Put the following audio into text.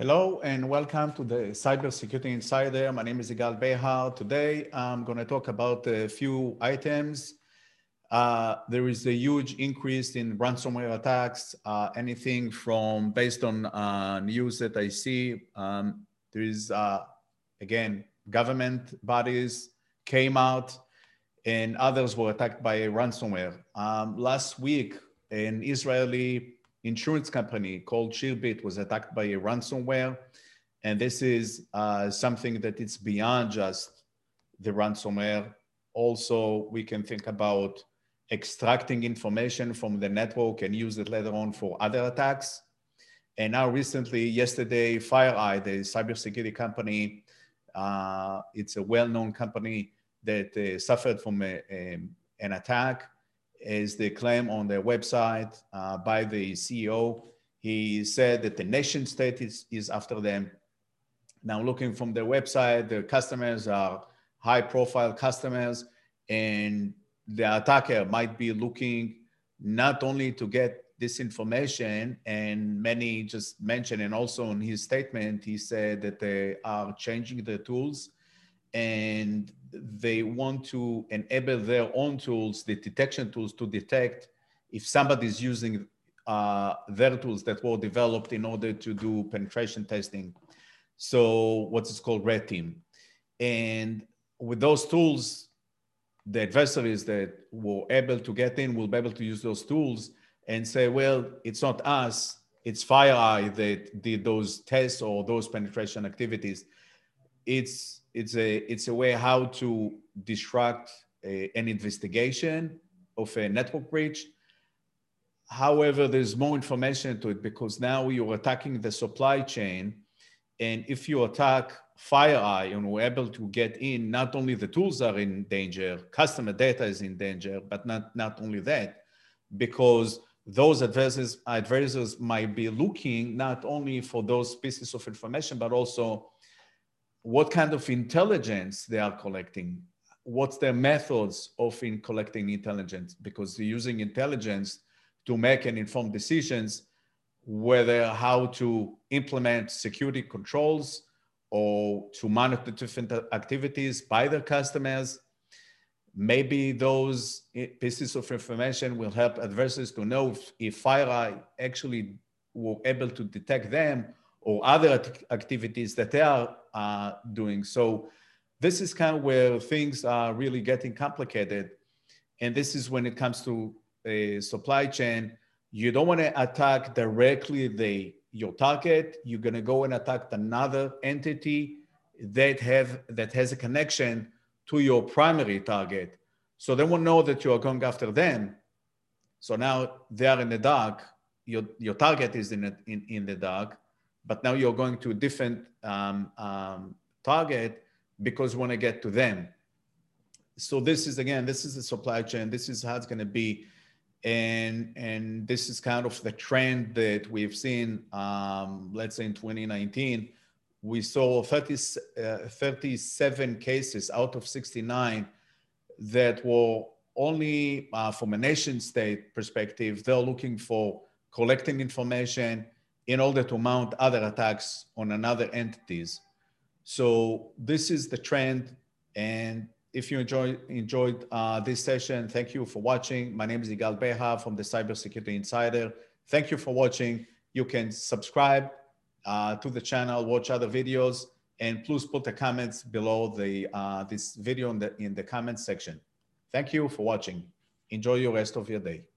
Hello and welcome to the Cybersecurity Insider. My name is Igal Behar. Today I'm going to talk about a few items. Uh, there is a huge increase in ransomware attacks. Uh, anything from based on uh, news that I see, um, there is uh, again government bodies came out and others were attacked by ransomware. Um, last week, an Israeli insurance company called Shirbit was attacked by a ransomware. And this is uh, something that it's beyond just the ransomware. Also, we can think about extracting information from the network and use it later on for other attacks. And now recently, yesterday, FireEye, the cybersecurity company, uh, it's a well-known company that uh, suffered from a, a, an attack is the claim on their website uh, by the CEO. He said that the nation state is, is after them. Now, looking from their website, the customers are high profile customers, and the attacker might be looking not only to get this information, and many just mentioned, and also in his statement, he said that they are changing the tools and they want to enable their own tools, the detection tools, to detect if somebody is using uh, their tools that were developed in order to do penetration testing. So what's it called red team. And with those tools, the adversaries that were able to get in will be able to use those tools and say, well, it's not us, it's FireEye that did those tests or those penetration activities. It's it's a it's a way how to distract a, eh, an investigation of a network breach. However, there's more information to it because now you're attacking the supply chain, and if you attack FireEye and we're able to get in, not only the tools are in danger, customer data is in danger, but not not only that, because those adversaries, adversaries might be looking not only for those pieces of information, but also what kind of intelligence they are collecting, what's their methods of in collecting intelligence, because they're using intelligence to make and inform decisions whether how to implement security controls or to monitor different activities by their customers. Maybe those pieces of information will help adversaries to know if, if FireEye actually were able to detect them or other activities that they are uh, doing. So this is kind of where things are really getting complicated. And this is when it comes to a supply chain, you don't want to attack directly the your target. You're going to go and attack another entity that have that has a connection to your primary target. So they won't know that you are going after them. So now they are in the dark. Your, your target is in, in, in the dark but now you're going to a different um, um, target because you want to get to them. So this is again, this is the supply chain. This is how it's going to be, and and this is kind of the trend that we've seen. Um, let's say in 2019, we saw 30, uh, 37 cases out of 69 that were only uh, from a nation state perspective. They're looking for collecting information in order to mount other attacks on another entities. So this is the trend. And if you enjoy, enjoyed uh, this session, thank you for watching. My name is Igal Behar from the Cybersecurity Insider. Thank you for watching. You can subscribe uh, to the channel, watch other videos, and please put the comments below the uh, this video in the, in the comments section. Thank you for watching. Enjoy your rest of your day.